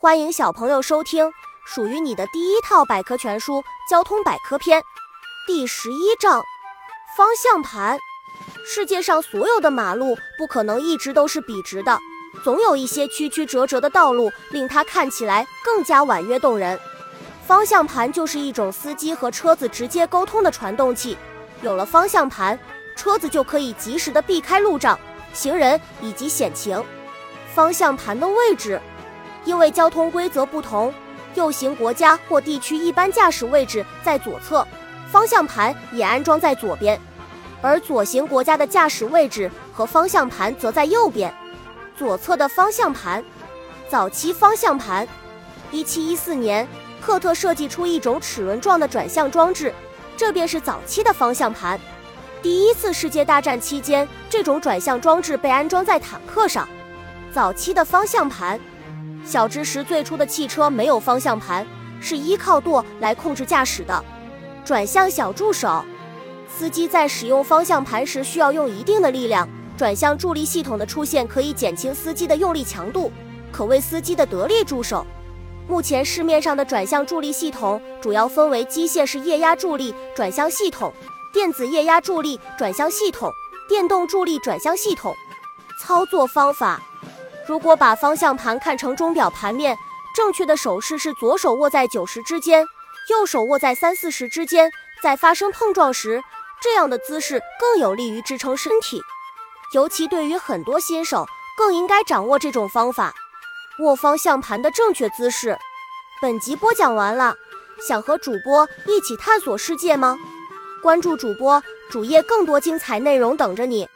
欢迎小朋友收听属于你的第一套百科全书《交通百科篇》第十一章：方向盘。世界上所有的马路不可能一直都是笔直的，总有一些曲曲折折的道路，令它看起来更加婉约动人。方向盘就是一种司机和车子直接沟通的传动器。有了方向盘，车子就可以及时的避开路障、行人以及险情。方向盘的位置，因为交通规则不同，右行国家或地区一般驾驶位置在左侧，方向盘也安装在左边；而左行国家的驾驶位置和方向盘则在右边。左侧的方向盘，早期方向盘，一七一四年。赫特设计出一种齿轮状的转向装置，这便是早期的方向盘。第一次世界大战期间，这种转向装置被安装在坦克上。早期的方向盘，小知识：最初的汽车没有方向盘，是依靠舵来控制驾驶的。转向小助手，司机在使用方向盘时需要用一定的力量。转向助力系统的出现可以减轻司机的用力强度，可谓司机的得力助手。目前市面上的转向助力系统主要分为机械式液压助力转向系统、电子液压助力转向系统、电动助力转向系统。操作方法：如果把方向盘看成钟表盘面，正确的手势是左手握在九十之间，右手握在三四十之间。在发生碰撞时，这样的姿势更有利于支撑身体，尤其对于很多新手，更应该掌握这种方法。握方向盘的正确姿势。本集播讲完了，想和主播一起探索世界吗？关注主播主页，更多精彩内容等着你。